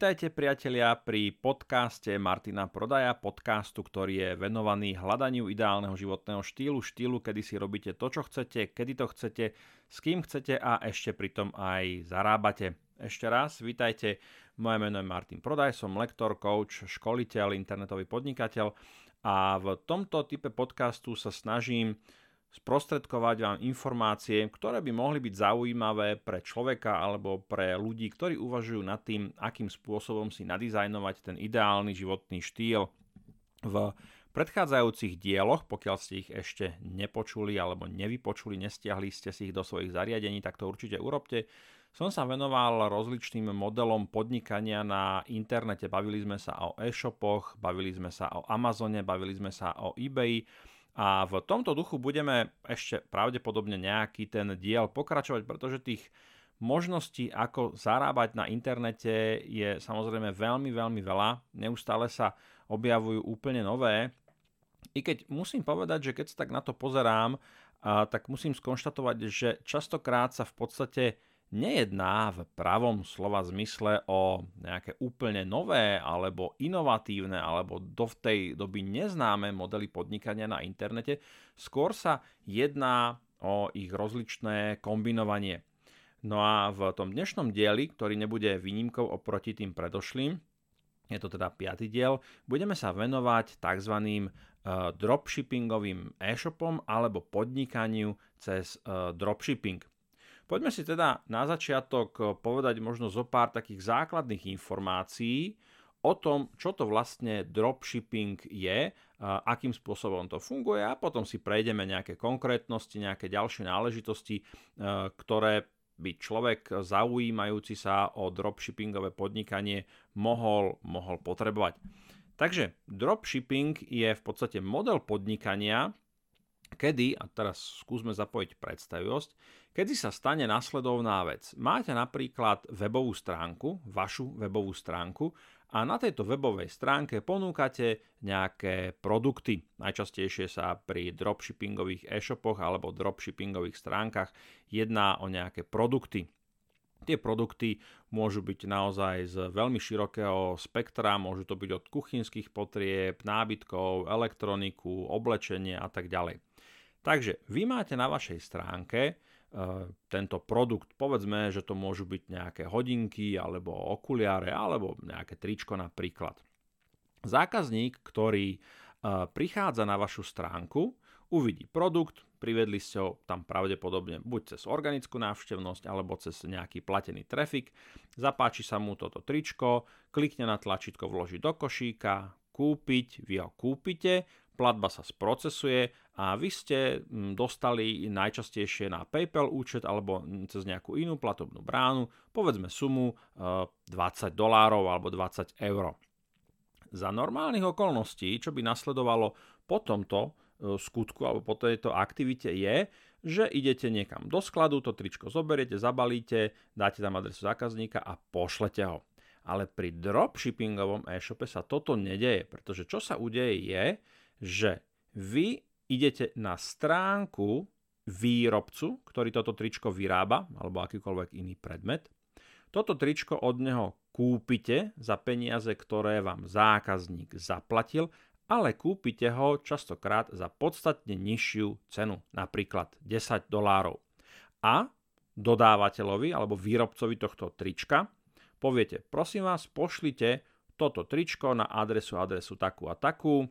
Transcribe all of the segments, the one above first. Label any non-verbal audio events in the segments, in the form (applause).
Vitajte priatelia pri podcaste Martina Prodaja, podcastu, ktorý je venovaný hľadaniu ideálneho životného štýlu, štýlu, kedy si robíte to, čo chcete, kedy to chcete, s kým chcete a ešte pritom aj zarábate. Ešte raz, vitajte, moje meno je Martin Prodaj, som lektor, coach, školiteľ, internetový podnikateľ a v tomto type podcastu sa snažím sprostredkovať vám informácie, ktoré by mohli byť zaujímavé pre človeka alebo pre ľudí, ktorí uvažujú nad tým, akým spôsobom si nadizajnovať ten ideálny životný štýl. V predchádzajúcich dieloch, pokiaľ ste ich ešte nepočuli alebo nevypočuli, nestiahli ste si ich do svojich zariadení, tak to určite urobte. Som sa venoval rozličným modelom podnikania na internete. Bavili sme sa o e-shopoch, bavili sme sa o Amazone, bavili sme sa o eBay a v tomto duchu budeme ešte pravdepodobne nejaký ten diel pokračovať, pretože tých možností, ako zarábať na internete je samozrejme veľmi, veľmi veľa. Neustále sa objavujú úplne nové. I keď musím povedať, že keď sa tak na to pozerám, tak musím skonštatovať, že častokrát sa v podstate nejedná v pravom slova zmysle o nejaké úplne nové alebo inovatívne alebo do v tej doby neznáme modely podnikania na internete, skôr sa jedná o ich rozličné kombinovanie. No a v tom dnešnom dieli, ktorý nebude výnimkou oproti tým predošlým, je to teda piatý diel, budeme sa venovať tzv. Eh, dropshippingovým e-shopom alebo podnikaniu cez eh, dropshipping. Poďme si teda na začiatok eh, povedať možno zo pár takých základných informácií o tom, čo to vlastne dropshipping je, akým spôsobom to funguje a potom si prejdeme nejaké konkrétnosti, nejaké ďalšie náležitosti, eh, ktoré by človek zaujímajúci sa o dropshippingové podnikanie mohol, mohol potrebovať. Takže dropshipping je v podstate model podnikania, kedy, a teraz skúsme zapojiť predstavivosť, kedy sa stane nasledovná vec. Máte napríklad webovú stránku, vašu webovú stránku a na tejto webovej stránke ponúkate nejaké produkty. Najčastejšie sa pri dropshippingových e-shopoch alebo dropshippingových stránkach jedná o nejaké produkty. Tie produkty môžu byť naozaj z veľmi širokého spektra, môžu to byť od kuchynských potrieb, nábytkov, elektroniku, oblečenie a tak ďalej. Takže vy máte na vašej stránke e, tento produkt, povedzme, že to môžu byť nejaké hodinky alebo okuliare alebo nejaké tričko napríklad. Zákazník, ktorý e, prichádza na vašu stránku, uvidí produkt, privedli ste ho tam pravdepodobne buď cez organickú návštevnosť alebo cez nejaký platený trafik, zapáči sa mu toto tričko, klikne na tlačítko vložiť do košíka, kúpiť, vy ho kúpite, platba sa sprocesuje a vy ste mm, dostali najčastejšie na PayPal účet alebo cez nejakú inú platobnú bránu, povedzme sumu 20 e, dolárov alebo 20 eur. Za normálnych okolností, čo by nasledovalo po tomto e, skutku alebo po tejto aktivite je, že idete niekam do skladu, to tričko zoberiete, zabalíte, dáte tam adresu zákazníka a pošlete ho. Ale pri dropshippingovom e-shope sa toto nedeje, pretože čo sa udeje je, že vy idete na stránku výrobcu, ktorý toto tričko vyrába, alebo akýkoľvek iný predmet. Toto tričko od neho kúpite za peniaze, ktoré vám zákazník zaplatil, ale kúpite ho častokrát za podstatne nižšiu cenu, napríklad 10 dolárov. A dodávateľovi alebo výrobcovi tohto trička poviete, prosím vás, pošlite toto tričko na adresu, adresu takú a takú,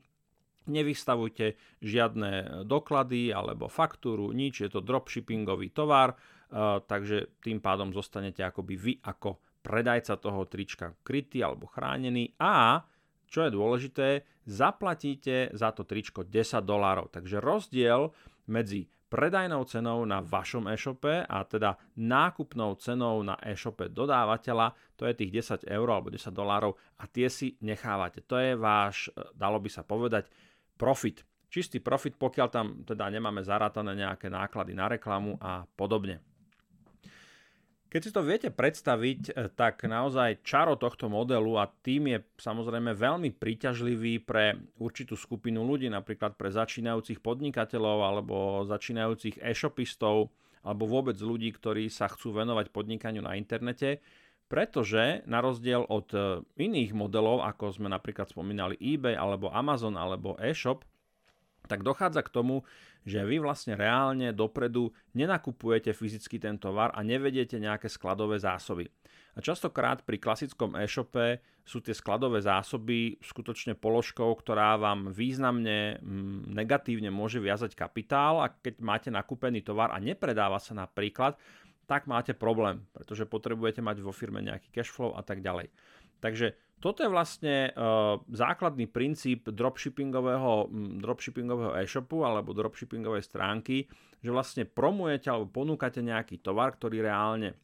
nevystavujte žiadne doklady alebo faktúru, nič, je to dropshippingový tovar, eh, takže tým pádom zostanete akoby vy ako predajca toho trička krytý alebo chránený a čo je dôležité, zaplatíte za to tričko 10 dolárov. Takže rozdiel medzi predajnou cenou na vašom e-shope a teda nákupnou cenou na e-shope dodávateľa, to je tých 10 eur alebo 10 dolárov a tie si nechávate. To je váš, eh, dalo by sa povedať, profit. Čistý profit, pokiaľ tam teda nemáme zarátané nejaké náklady na reklamu a podobne. Keď si to viete predstaviť, eh, tak naozaj čaro tohto modelu a tým je samozrejme veľmi príťažlivý pre určitú skupinu ľudí, napríklad pre začínajúcich podnikateľov alebo začínajúcich e-shopistov alebo vôbec ľudí, ktorí sa chcú venovať podnikaniu na internete, pretože na rozdiel od e, iných modelov, ako sme napríklad spomínali eBay alebo Amazon alebo e-shop, tak dochádza k tomu, že vy vlastne reálne dopredu nenakupujete fyzicky ten tovar a nevediete nejaké skladové zásoby. A častokrát pri klasickom e-shope sú tie skladové zásoby skutočne položkou, ktorá vám významne negatívne môže viazať kapitál a keď máte nakúpený tovar a nepredáva sa napríklad, tak máte problém, pretože potrebujete mať vo firme nejaký cash flow a tak ďalej. Takže toto je vlastne uh, základný princíp dropshippingového, dropshippingového e-shopu alebo dropshippingovej stránky, že vlastne promujete alebo ponúkate nejaký tovar, ktorý reálne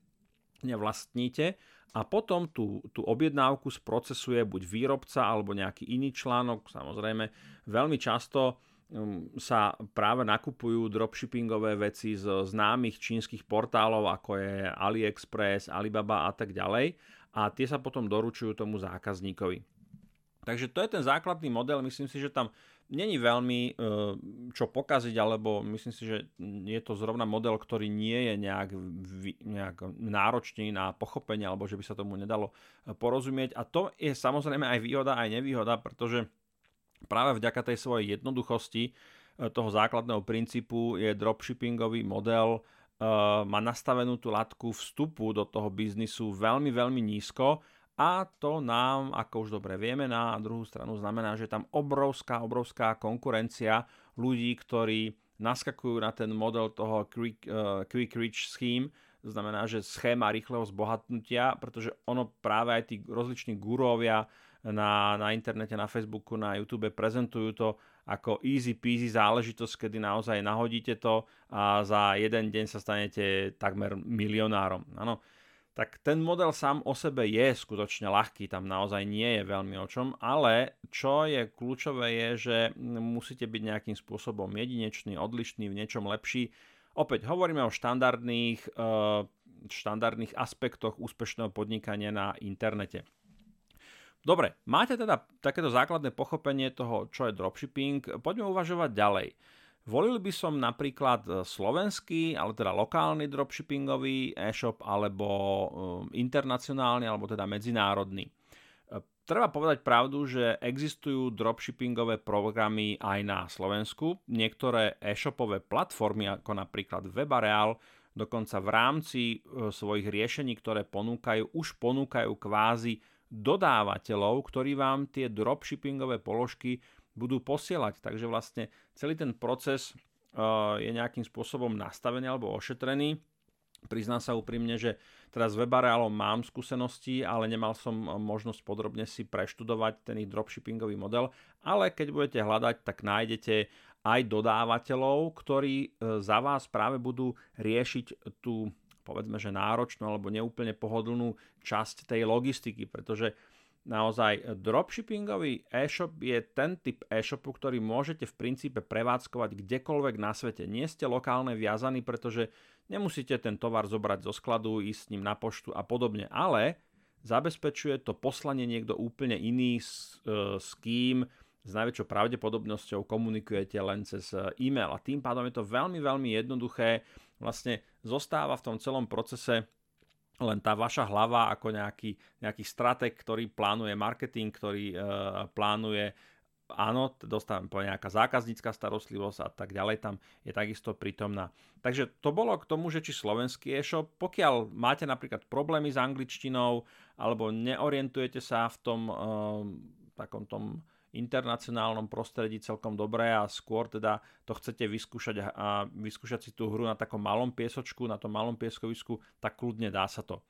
nevlastníte a potom tú, tú objednávku sprocesuje buď výrobca alebo nejaký iný článok. Samozrejme, veľmi často sa práve nakupujú dropshippingové veci z známych čínskych portálov, ako je AliExpress, Alibaba a tak ďalej a tie sa potom doručujú tomu zákazníkovi. Takže to je ten základný model, myslím si, že tam není veľmi uh, čo pokaziť, alebo myslím si, že je to zrovna model, ktorý nie je nejak, nejak náročný na pochopenie, alebo že by sa tomu nedalo uh, porozumieť. A to je samozrejme aj výhoda, aj nevýhoda, pretože práve vďaka tej svojej jednoduchosti e, toho základného princípu je dropshippingový model, e, má nastavenú tú latku vstupu do toho biznisu veľmi, veľmi nízko a to nám, ako už dobre vieme, na druhú stranu znamená, že tam obrovská, obrovská konkurencia ľudí, ktorí naskakujú na ten model toho quick, uh, quick reach scheme, to znamená, že schéma rýchleho zbohatnutia, pretože ono práve aj tí rozliční gurovia na, na internete, na Facebooku, na YouTube prezentujú to ako easy peasy záležitosť, kedy naozaj nahodíte to a za jeden deň sa stanete takmer milionárom. Ano, tak ten model sám o sebe je skutočne ľahký, tam naozaj nie je veľmi o čom, ale čo je kľúčové je, že musíte byť nejakým spôsobom jedinečný, odlišný, v niečom lepší. Opäť hovoríme o štandardných, eh, štandardných aspektoch úspešného podnikania na internete. Dobre, máte teda takéto základné pochopenie toho, čo je dropshipping, poďme uvažovať ďalej. Volil by som napríklad e, slovenský, ale teda lokálny dropshippingový e-shop alebo um, internacionálny, alebo teda medzinárodný. E, treba povedať pravdu, že existujú dropshippingové programy aj na Slovensku. Niektoré e-shopové platformy, ako napríklad Webareal, dokonca v rámci svojich riešení, ktoré ponúkajú, už ponúkajú kvázi dodávateľov, ktorí vám tie dropshippingové položky budú posielať. Takže vlastne celý ten proces uh, je nejakým spôsobom nastavený alebo ošetrený. Priznám sa úprimne, že teraz s webareálom mám skúsenosti, ale nemal som možnosť podrobne si preštudovať ten ich dropshippingový model, ale keď budete hľadať, tak nájdete aj dodávateľov, ktorí e, za vás práve budú riešiť tú povedzme, že náročnú alebo neúplne pohodlnú časť tej logistiky, pretože naozaj dropshippingový e-shop je ten typ e-shopu, ktorý môžete v princípe prevádzkovať kdekoľvek na svete. Nie ste lokálne viazaní, pretože nemusíte ten tovar zobrať zo skladu, ísť s ním na poštu a podobne, ale zabezpečuje to poslanie niekto úplne iný, s, e, s kým s najväčšou pravdepodobnosťou komunikujete len cez e-mail a tým pádom je to veľmi, veľmi jednoduché vlastne zostáva v tom celom procese len tá vaša hlava ako nejaký, nejaký stratek, ktorý plánuje marketing, ktorý e, plánuje áno, dostávam po nejaká zákaznícka starostlivosť a tak ďalej tam je takisto prítomná. Takže to bolo k tomu, že či slovenský e-shop, pokiaľ máte napríklad problémy s angličtinou alebo neorientujete sa v tom e, takom tom internacionálnom prostredí celkom dobré a skôr teda to chcete vyskúšať a vyskúšať si tú hru na takom malom piesočku, na tom malom pieskovisku, tak kľudne dá sa to.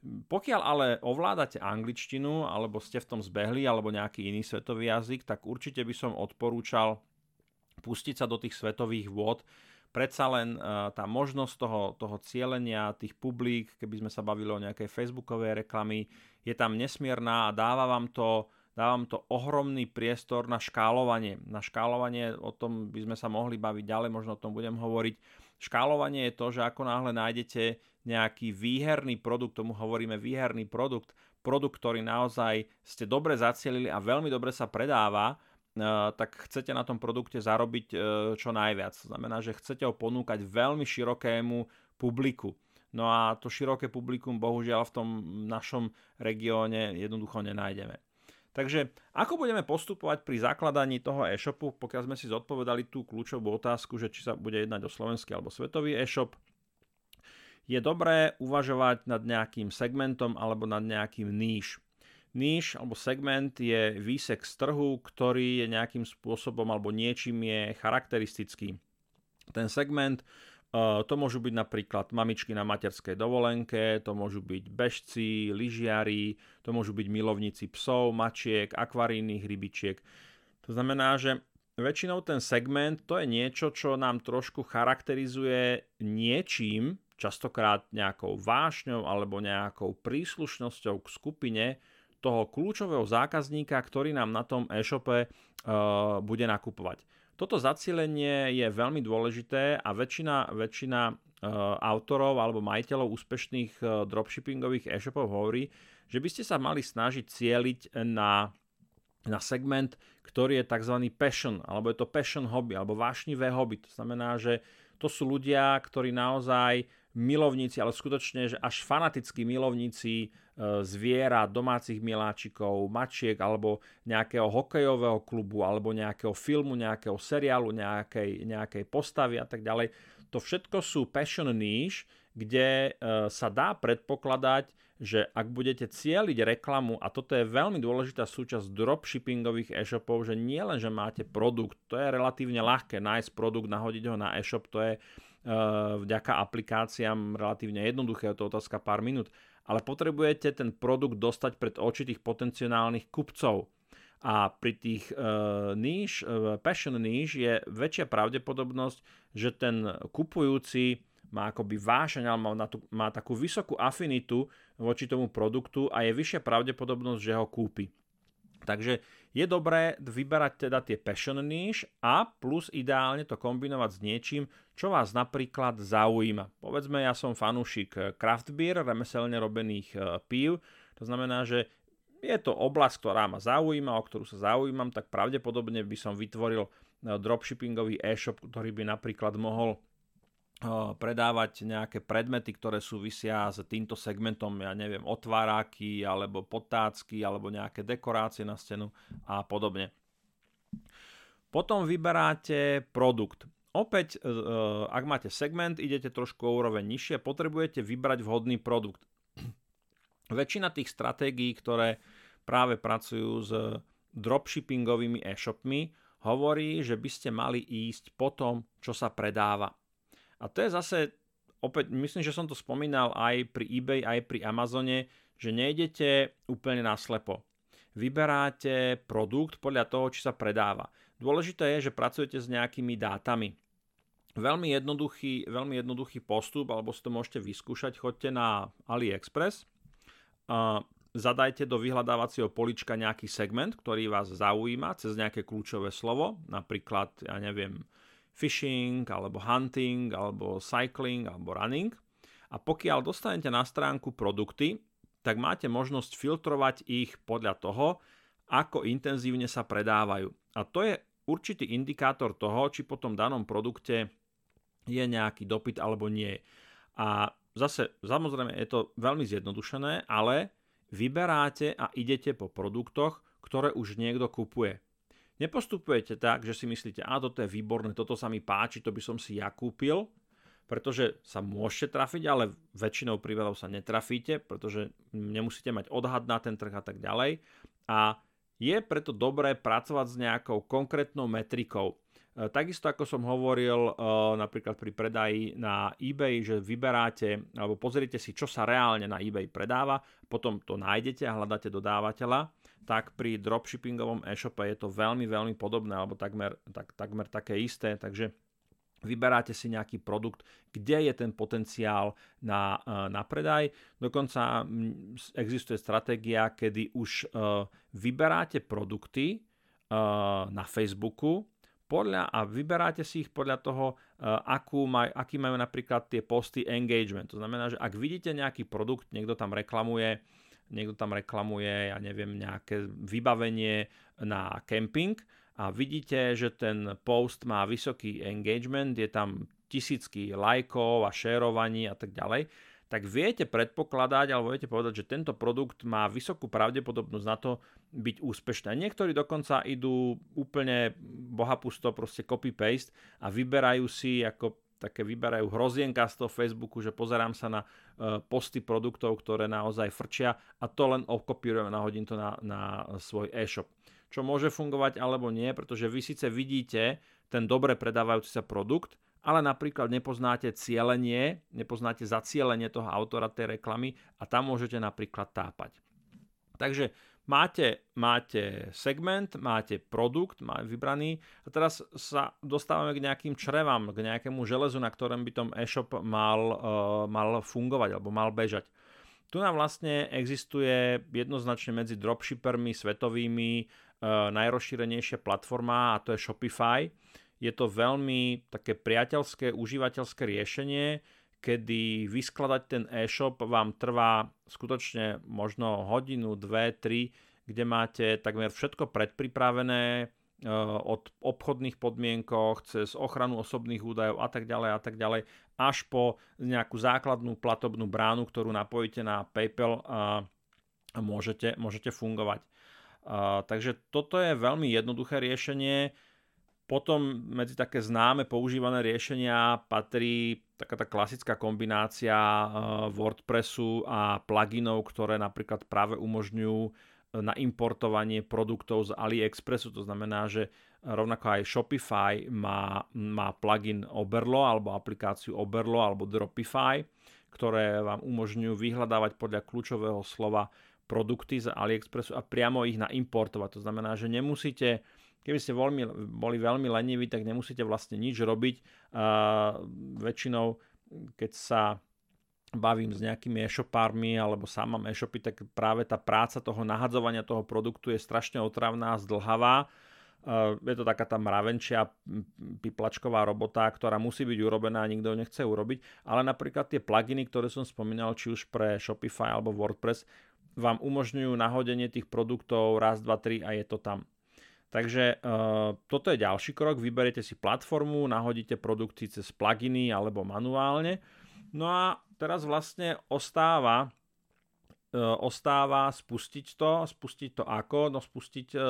Pokiaľ ale ovládate angličtinu, alebo ste v tom zbehli, alebo nejaký iný svetový jazyk, tak určite by som odporúčal pustiť sa do tých svetových vôd. Predsa len uh, tá možnosť toho, toho cieľenia tých publik, keby sme sa bavili o nejakej facebookovej reklamy, je tam nesmierna a dáva vám to dávam to ohromný priestor na škálovanie. Na škálovanie, o tom by sme sa mohli baviť ďalej, možno o tom budem hovoriť. Škálovanie je to, že ako náhle nájdete nejaký výherný produkt, tomu hovoríme výherný produkt, produkt, ktorý naozaj ste dobre zacielili a veľmi dobre sa predáva, e, tak chcete na tom produkte zarobiť e, čo najviac. To znamená, že chcete ho ponúkať veľmi širokému publiku. No a to široké publikum bohužiaľ v tom našom regióne jednoducho nenájdeme. Takže ako budeme postupovať pri zakladaní toho e-shopu, pokiaľ sme si zodpovedali tú kľúčovú otázku, že či sa bude jednať o slovenský alebo svetový e-shop, je dobré uvažovať nad nejakým segmentom alebo nad nejakým níž. Níž alebo segment je výsek z trhu, ktorý je nejakým spôsobom alebo niečím je charakteristický. Ten segment to môžu byť napríklad mamičky na materskej dovolenke, to môžu byť bežci, lyžiari, to môžu byť milovníci psov, mačiek, akvarijných rybičiek. To znamená, že väčšinou ten segment to je niečo, čo nám trošku charakterizuje niečím, častokrát nejakou vášňou alebo nejakou príslušnosťou k skupine toho kľúčového zákazníka, ktorý nám na tom e-shope uh, bude nakupovať. Toto zacielenie je veľmi dôležité a väčšina, väčšina uh, autorov alebo majiteľov úspešných uh, dropshippingových e-shopov hovorí, že by ste sa mali snažiť cieliť na, na segment, ktorý je tzv. passion, alebo je to passion hobby, alebo vášnivé hobby. To znamená, že to sú ľudia, ktorí naozaj milovníci, ale skutočne že až fanatickí milovníci e, zviera, domácich miláčikov, mačiek alebo nejakého hokejového klubu alebo nejakého filmu, nejakého seriálu, nejakej, nejakej postavy a tak ďalej. To všetko sú passion niche, kde e, sa dá predpokladať, že ak budete cieliť reklamu, a toto je veľmi dôležitá súčasť dropshippingových e-shopov, že nie len, že máte produkt, to je relatívne ľahké nájsť produkt, nahodiť ho na e-shop, to je vďaka aplikáciám relatívne jednoduché, je to otázka pár minút, ale potrebujete ten produkt dostať pred oči tých potenciálnych kupcov. A pri tých uh, níž, uh, passion níž je väčšia pravdepodobnosť, že ten kupujúci má akoby vášeň, ale má, tú, má takú vysokú afinitu voči tomu produktu a je vyššia pravdepodobnosť, že ho kúpi. Takže je dobré vyberať teda tie passion niche a plus ideálne to kombinovať s niečím, čo vás napríklad zaujíma. Povedzme, ja som fanúšik craft beer, remeselne robených e, pív, to znamená, že je to oblasť, ktorá ma zaujíma, o ktorú sa zaujímam, tak pravdepodobne by som vytvoril e, dropshippingový e-shop, ktorý by napríklad mohol predávať nejaké predmety, ktoré súvisia s týmto segmentom, ja neviem, otváraky, alebo potácky, alebo nejaké dekorácie na stenu a podobne. Potom vyberáte produkt. Opäť, e, e, ak máte segment, idete trošku o úroveň nižšie, potrebujete vybrať vhodný produkt. (clears throat) Väčšina tých stratégií, ktoré práve pracujú s dropshippingovými e-shopmi, hovorí, že by ste mali ísť po tom, čo sa predáva. A to je zase, opäť, myslím, že som to spomínal aj pri eBay, aj pri Amazone, že nejdete úplne naslepo. Vyberáte produkt podľa toho, či sa predáva. Dôležité je, že pracujete s nejakými dátami. Veľmi jednoduchý, veľmi jednoduchý postup, alebo si to môžete vyskúšať, choďte na AliExpress, a zadajte do vyhľadávacieho polička nejaký segment, ktorý vás zaujíma cez nejaké kľúčové slovo, napríklad, ja neviem, fishing, alebo hunting, alebo cycling, alebo running. A pokiaľ dostanete na stránku produkty, tak máte možnosť filtrovať ich podľa toho, ako intenzívne sa predávajú. A to je určitý indikátor toho, či po tom danom produkte je nejaký dopyt alebo nie. A zase, samozrejme, je to veľmi zjednodušené, ale vyberáte a idete po produktoch, ktoré už niekto kupuje. Nepostupujete tak, že si myslíte, a toto je výborné, toto sa mi páči, to by som si ja kúpil, pretože sa môžete trafiť, ale väčšinou pri sa netrafíte, pretože nemusíte mať odhad na ten trh a tak ďalej. A je preto dobré pracovať s nejakou konkrétnou metrikou. E, takisto ako som hovoril e, napríklad pri predaji na eBay, že vyberáte alebo pozrite si, čo sa reálne na eBay predáva, potom to nájdete a hľadáte dodávateľa tak pri dropshippingovom e-shope je to veľmi, veľmi podobné, alebo takmer, tak, takmer také isté, takže vyberáte si nejaký produkt, kde je ten potenciál na, e, na predaj. Dokonca existuje stratégia, kedy už vyberáte produkty na Facebooku podľa, a vyberáte si ich podľa toho, akú maj, aký majú napríklad tie posty engagement. To znamená, že ak vidíte nejaký produkt, niekto tam reklamuje niekto tam reklamuje, ja neviem, nejaké vybavenie na camping a vidíte, že ten post má vysoký engagement, je tam tisícky lajkov a šerovaní a tak ďalej, tak viete predpokladať alebo viete povedať, že tento produkt má vysokú pravdepodobnosť na to byť úspešný. Niektorí dokonca idú úplne bohapusto, proste copy-paste a vyberajú si ako také vyberajú hrozienka z toho Facebooku, že pozerám sa na uh, posty produktov, ktoré naozaj frčia a to len okopírujem a nahodím to na, na svoj e-shop. Čo môže fungovať alebo nie, pretože vy síce vidíte ten dobre predávajúci sa produkt, ale napríklad nepoznáte cielenie, nepoznáte zacielenie toho autora tej reklamy a tam môžete napríklad tápať. Takže máte, máte segment, máte produkt má vybraný a teraz sa dostávame k nejakým črevám, k nejakému železu, na ktorom by tom e-shop mal, uh, mal fungovať alebo mal bežať. Tu nám vlastne existuje jednoznačne medzi dropshippermi svetovými uh, najrozšírenejšia platforma a to je Shopify je to veľmi také priateľské, užívateľské riešenie, kedy vyskladať ten e-shop vám trvá skutočne možno hodinu, dve, tri, kde máte takmer všetko predpripravené e, od obchodných podmienkoch cez ochranu osobných údajov a tak ďalej a tak ďalej, až po nejakú základnú platobnú bránu, ktorú napojíte na PayPal a môžete, môžete fungovať. takže toto je veľmi jednoduché riešenie potom medzi také známe používané riešenia patrí taká tá klasická kombinácia eh, WordPressu a pluginov, ktoré napríklad práve umožňujú eh, na importovanie produktov z AliExpressu. To znamená, že rovnako aj Shopify má, má plugin Oberlo alebo aplikáciu Oberlo alebo Dropify, ktoré vám umožňujú vyhľadávať podľa kľúčového slova produkty z AliExpressu a priamo ich naimportovať. To znamená, že nemusíte Keby ste veľmi, boli veľmi leniví, tak nemusíte vlastne nič robiť. A väčšinou, keď sa bavím s nejakými e-shopármi alebo sám mám e-shopy, tak práve tá práca toho nahadzovania toho produktu je strašne otravná a zdlhavá. Je to taká tá mravenčia piplačková robota, ktorá musí byť urobená a nikto nechce urobiť. Ale napríklad tie pluginy, ktoré som spomínal, či už pre Shopify alebo WordPress, vám umožňujú nahodenie tých produktov raz, dva, tri a je to tam. Takže uh, toto je ďalší krok, vyberiete si platformu, nahodíte produkty cez pluginy alebo manuálne. No a teraz vlastne ostáva uh, ostáva spustiť to, spustiť to ako, no spustiť uh,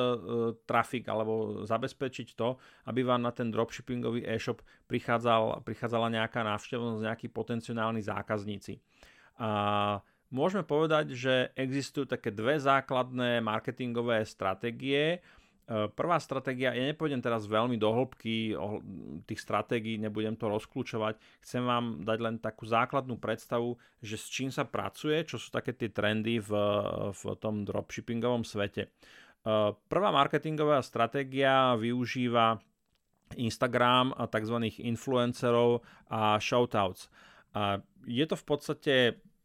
trafik alebo zabezpečiť to, aby vám na ten dropshippingový e-shop prichádzal, prichádzala nejaká návštevnosť, nejakí potenciálni zákazníci. A môžeme povedať, že existujú také dve základné marketingové stratégie, E, prvá stratégia, ja nepôjdem teraz veľmi do hĺbky tých stratégií, nebudem to rozklúčovať, chcem vám dať len takú základnú predstavu, že s čím sa pracuje, čo sú také tie trendy v, v tom dropshippingovom svete. E, prvá marketingová stratégia využíva Instagram a tzv. influencerov a shoutouts. A je to v podstate,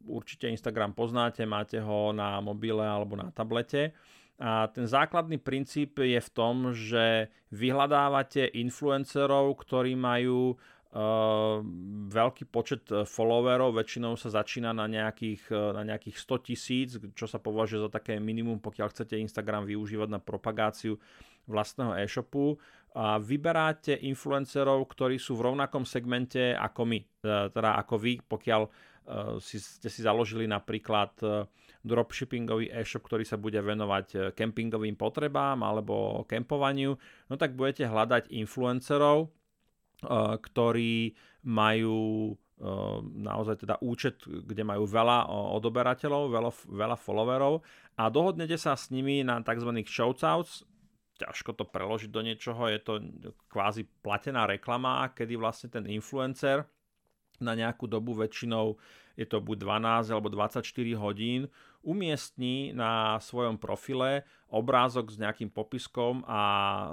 určite Instagram poznáte, máte ho na mobile alebo na tablete a ten základný princíp je v tom, že vyhľadávate influencerov, ktorí majú uh, veľký počet e, followerov, väčšinou sa začína na nejakých, e, na nejakých 100 tisíc, čo sa považuje za také minimum, pokiaľ chcete Instagram využívať na propagáciu vlastného e-shopu. A vyberáte influencerov, ktorí sú v rovnakom segmente ako my, teda ako vy, pokiaľ si, ste si založili napríklad dropshippingový e-shop, ktorý sa bude venovať e, kempingovým potrebám alebo kempovaniu, no tak budete hľadať influencerov, e, ktorí majú e, naozaj teda účet, kde majú veľa odoberateľov, veľa, veľa followerov a dohodnete sa s nimi na tzv. shoutouts, ťažko to preložiť do niečoho, je to kvázi platená reklama, kedy vlastne ten influencer na nejakú dobu, väčšinou je to buď 12 alebo 24 hodín, umiestni na svojom profile obrázok s nejakým popiskom a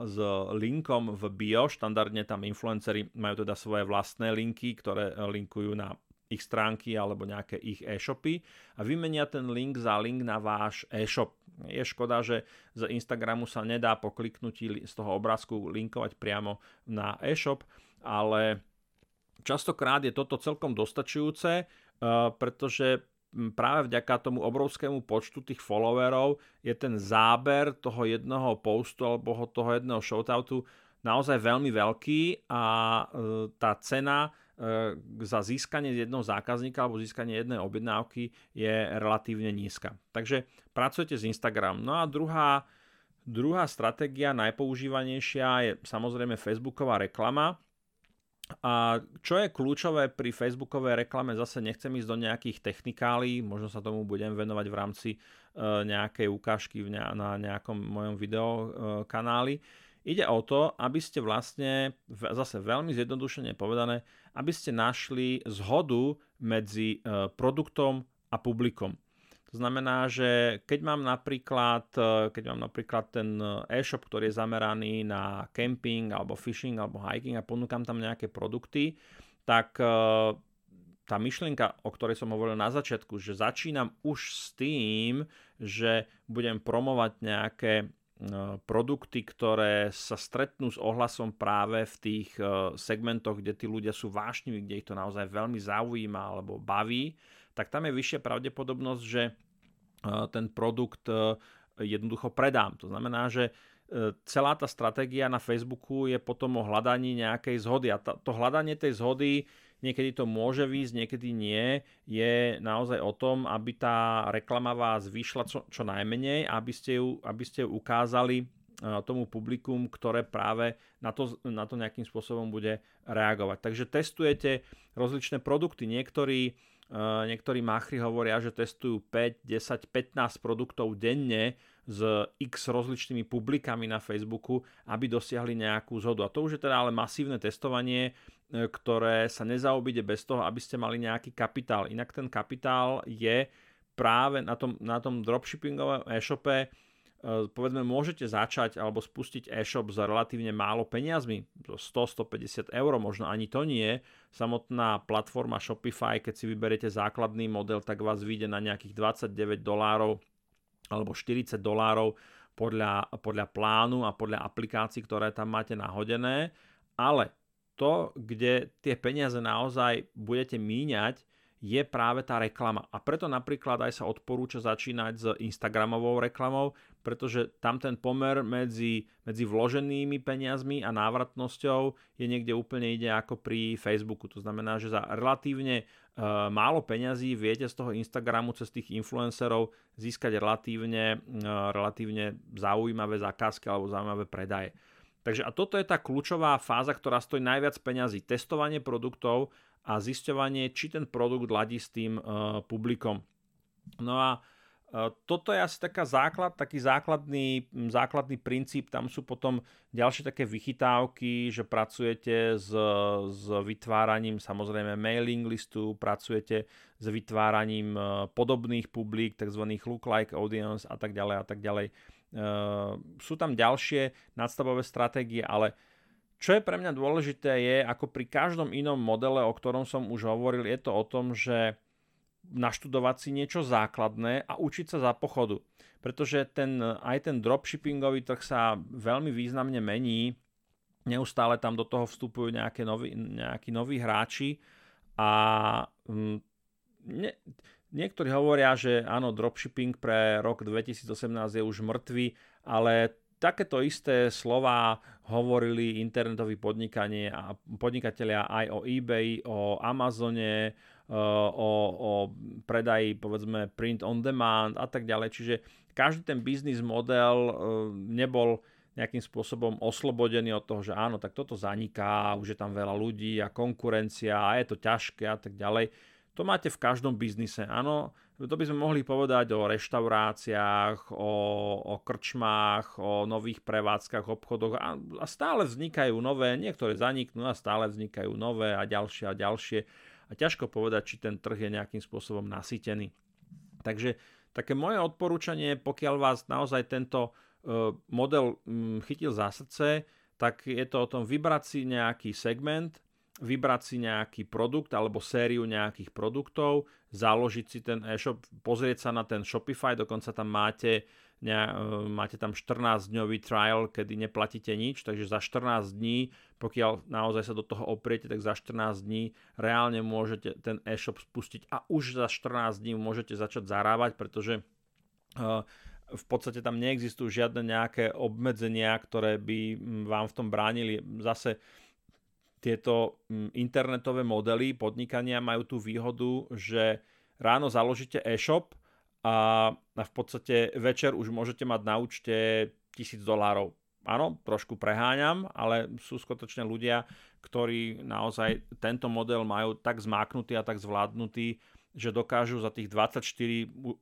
s linkom v bio. Štandardne tam influenceri majú teda svoje vlastné linky, ktoré linkujú na ich stránky alebo nejaké ich e-shopy a vymenia ten link za link na váš e-shop. Je škoda, že z Instagramu sa nedá po kliknutí z toho obrázku linkovať priamo na e-shop, ale častokrát je toto celkom dostačujúce, eh, pretože práve vďaka tomu obrovskému počtu tých followerov je ten záber toho jedného postu alebo toho jedného shoutoutu naozaj veľmi veľký a e, tá cena za získanie jedného zákazníka alebo získanie jednej objednávky je relatívne nízka. Takže pracujete s Instagram. No a druhá, druhá stratégia, najpoužívanejšia je samozrejme Facebooková reklama. A čo je kľúčové pri Facebookovej reklame, zase nechcem ísť do nejakých technikálí, možno sa tomu budem venovať v rámci nejakej ukážky na nejakom mojom videokanáli. Ide o to, aby ste vlastne, zase veľmi zjednodušene povedané, aby ste našli zhodu medzi e, produktom a publikom. To znamená, že keď mám napríklad, e, keď mám napríklad ten e-shop, ktorý je zameraný na camping alebo fishing alebo hiking a ponúkam tam nejaké produkty, tak e, tá myšlienka, o ktorej som hovoril na začiatku, že začínam už s tým, že budem promovať nejaké E, produkty, ktoré sa stretnú s ohlasom práve v tých e, segmentoch, kde tí ľudia sú vášniví, kde ich to naozaj veľmi zaujíma alebo baví, tak tam je vyššia pravdepodobnosť, že e, ten produkt jednoducho predám. To znamená, že celá tá stratégia na Facebooku je potom o hľadaní nejakej zhody a to hľadanie tej zhody niekedy to môže výjsť, niekedy nie, je naozaj o tom, aby tá reklama vás vyšla čo, čo najmenej, aby ste, ju, aby ste ju ukázali e, tomu publikum, ktoré práve na to, na to nejakým spôsobom bude reagovať. Takže testujete rozličné produkty. Niektorí, e, niektorí máchry hovoria, že testujú 5, 10, 15 produktov denne s x rozličnými publikami na Facebooku, aby dosiahli nejakú zhodu. A to už je teda ale masívne testovanie, E, ktoré sa nezaobíde bez toho, aby ste mali nejaký kapitál. Inak ten kapitál je práve na tom, na tom dropshippingovom e-shope, e, povedzme, môžete začať alebo spustiť e-shop za relatívne málo peniazmi, 100-150 eur, možno ani to nie. Samotná platforma Shopify, keď si vyberiete základný model, tak vás vyjde na nejakých 29 dolárov alebo 40 dolárov podľa, podľa plánu a podľa aplikácií, ktoré tam máte nahodené. Ale to, kde tie peniaze naozaj budete míňať, je práve tá reklama. A preto napríklad aj sa odporúča začínať s Instagramovou reklamou, pretože tam ten pomer medzi, medzi vloženými peniazmi a návratnosťou je niekde úplne ide ako pri Facebooku. To znamená, že za relatívne málo peňazí viete z toho Instagramu cez tých influencerov získať relatívne, e, relatívne zaujímavé zákazky alebo zaujímavé predaje. Takže a toto je tá kľúčová fáza, ktorá stojí najviac peňazí. Testovanie produktov a zisťovanie, či ten produkt ladí s tým uh, publikom. No a toto je asi taká základ, taký základný, základný princíp. Tam sú potom ďalšie také vychytávky, že pracujete s, s vytváraním samozrejme mailing listu, pracujete s vytváraním uh, podobných publik, tzv. look-like audience a tak ďalej a tak ďalej Ehm, sú tam ďalšie nadstavové stratégie, ale čo je pre mňa dôležité je, ako pri každom inom modele, o ktorom som už hovoril, je to o tom, že naštudovať si niečo základné a učiť sa za pochodu. Pretože ten, aj ten dropshippingový trh sa veľmi významne mení, neustále tam do toho vstupujú nejaké noví, nejakí noví hráči a mm, ne, Niektorí hovoria, že áno, dropshipping pre rok 2018 je už mŕtvy, ale takéto isté slova hovorili internetoví podnikanie a podnikatelia aj o eBay, o Amazone, e, o predaji povedzme print on demand a tak ďalej. Čiže každý ten biznis model e, nebol nejakým spôsobom oslobodený od toho, že áno, tak toto zaniká, už je tam veľa ľudí a konkurencia a je to ťažké a tak ďalej to máte v každom biznise. Áno, to by sme mohli povedať o reštauráciách, o, o krčmách, o nových prevádzkach, obchodoch a, a stále vznikajú nové, niektoré zaniknú a stále vznikajú nové a ďalšie a ďalšie. A ťažko povedať, či ten trh je nejakým spôsobom nasýtený. Takže také moje odporúčanie, pokiaľ vás naozaj tento uh, model um, chytil za srdce, tak je to o tom vybrať si nejaký segment, vybrať si nejaký produkt alebo sériu nejakých produktov, založiť si ten e-shop, pozrieť sa na ten Shopify, dokonca tam máte, ne, máte tam 14-dňový trial, kedy neplatíte nič, takže za 14 dní, pokiaľ naozaj sa do toho opriete, tak za 14 dní reálne môžete ten e-shop spustiť a už za 14 dní môžete začať zarábať, pretože uh, v podstate tam neexistujú žiadne nejaké obmedzenia, ktoré by vám v tom bránili. Zase tieto internetové modely podnikania majú tú výhodu, že ráno založíte e-shop a v podstate večer už môžete mať na účte tisíc dolárov. Áno, trošku preháňam, ale sú skutočne ľudia, ktorí naozaj tento model majú tak zmáknutý a tak zvládnutý, že dokážu za tých 24,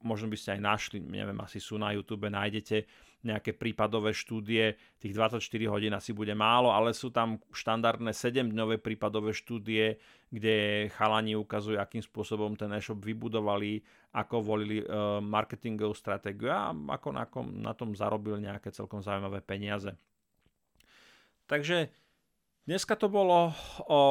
možno by ste aj našli, neviem, asi sú na YouTube, nájdete nejaké prípadové štúdie, tých 24 hodín asi bude málo, ale sú tam štandardné 7-dňové prípadové štúdie, kde chalani ukazujú, akým spôsobom ten e-shop vybudovali, ako volili uh, marketingovú stratégiu a ako na, kom, na tom zarobil nejaké celkom zaujímavé peniaze. Takže Dneska to bolo o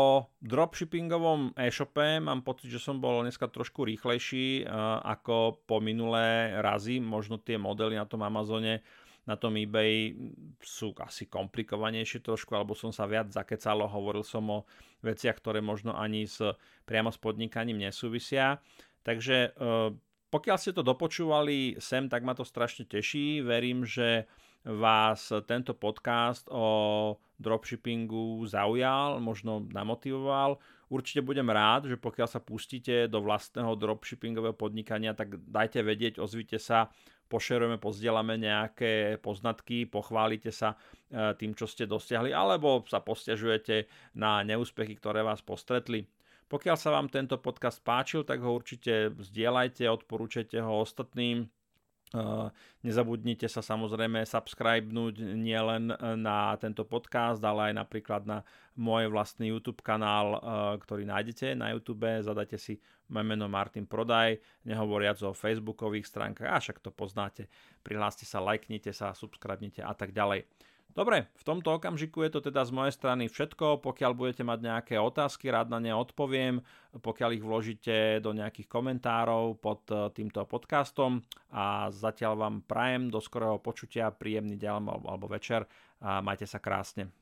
dropshippingovom e-shope. Mám pocit, že som bol dneska trošku rýchlejší ako po minulé razy. Možno tie modely na tom Amazone, na tom eBay sú asi komplikovanejšie trošku, alebo som sa viac zakecalo, hovoril som o veciach, ktoré možno ani s, priamo s podnikaním nesúvisia. Takže e, pokiaľ ste to dopočúvali sem, tak ma to strašne teší. Verím, že vás tento podcast o dropshippingu zaujal, možno namotivoval. Určite budem rád, že pokiaľ sa pustíte do vlastného dropshippingového podnikania, tak dajte vedieť, ozvite sa, pošerujeme, pozdielame nejaké poznatky, pochválite sa e, tým, čo ste dosiahli, alebo sa postiažujete na neúspechy, ktoré vás postretli. Pokiaľ sa vám tento podcast páčil, tak ho určite zdieľajte, odporúčajte ho ostatným Nezabudnite sa samozrejme subscribenúť nielen na tento podcast, ale aj napríklad na môj vlastný YouTube kanál, ktorý nájdete na YouTube. Zadajte si moje meno Martin Prodaj, nehovoriac o facebookových stránkach, a však to poznáte. Prihláste sa, lajknite sa, subscribnite a tak ďalej. Dobre, v tomto okamžiku je to teda z mojej strany všetko. Pokiaľ budete mať nejaké otázky, rád na ne odpoviem. Pokiaľ ich vložíte do nejakých komentárov pod eh, týmto podcastom. A zatiaľ vám prajem do skorého počutia, príjemný deň alebo večer a majte sa krásne.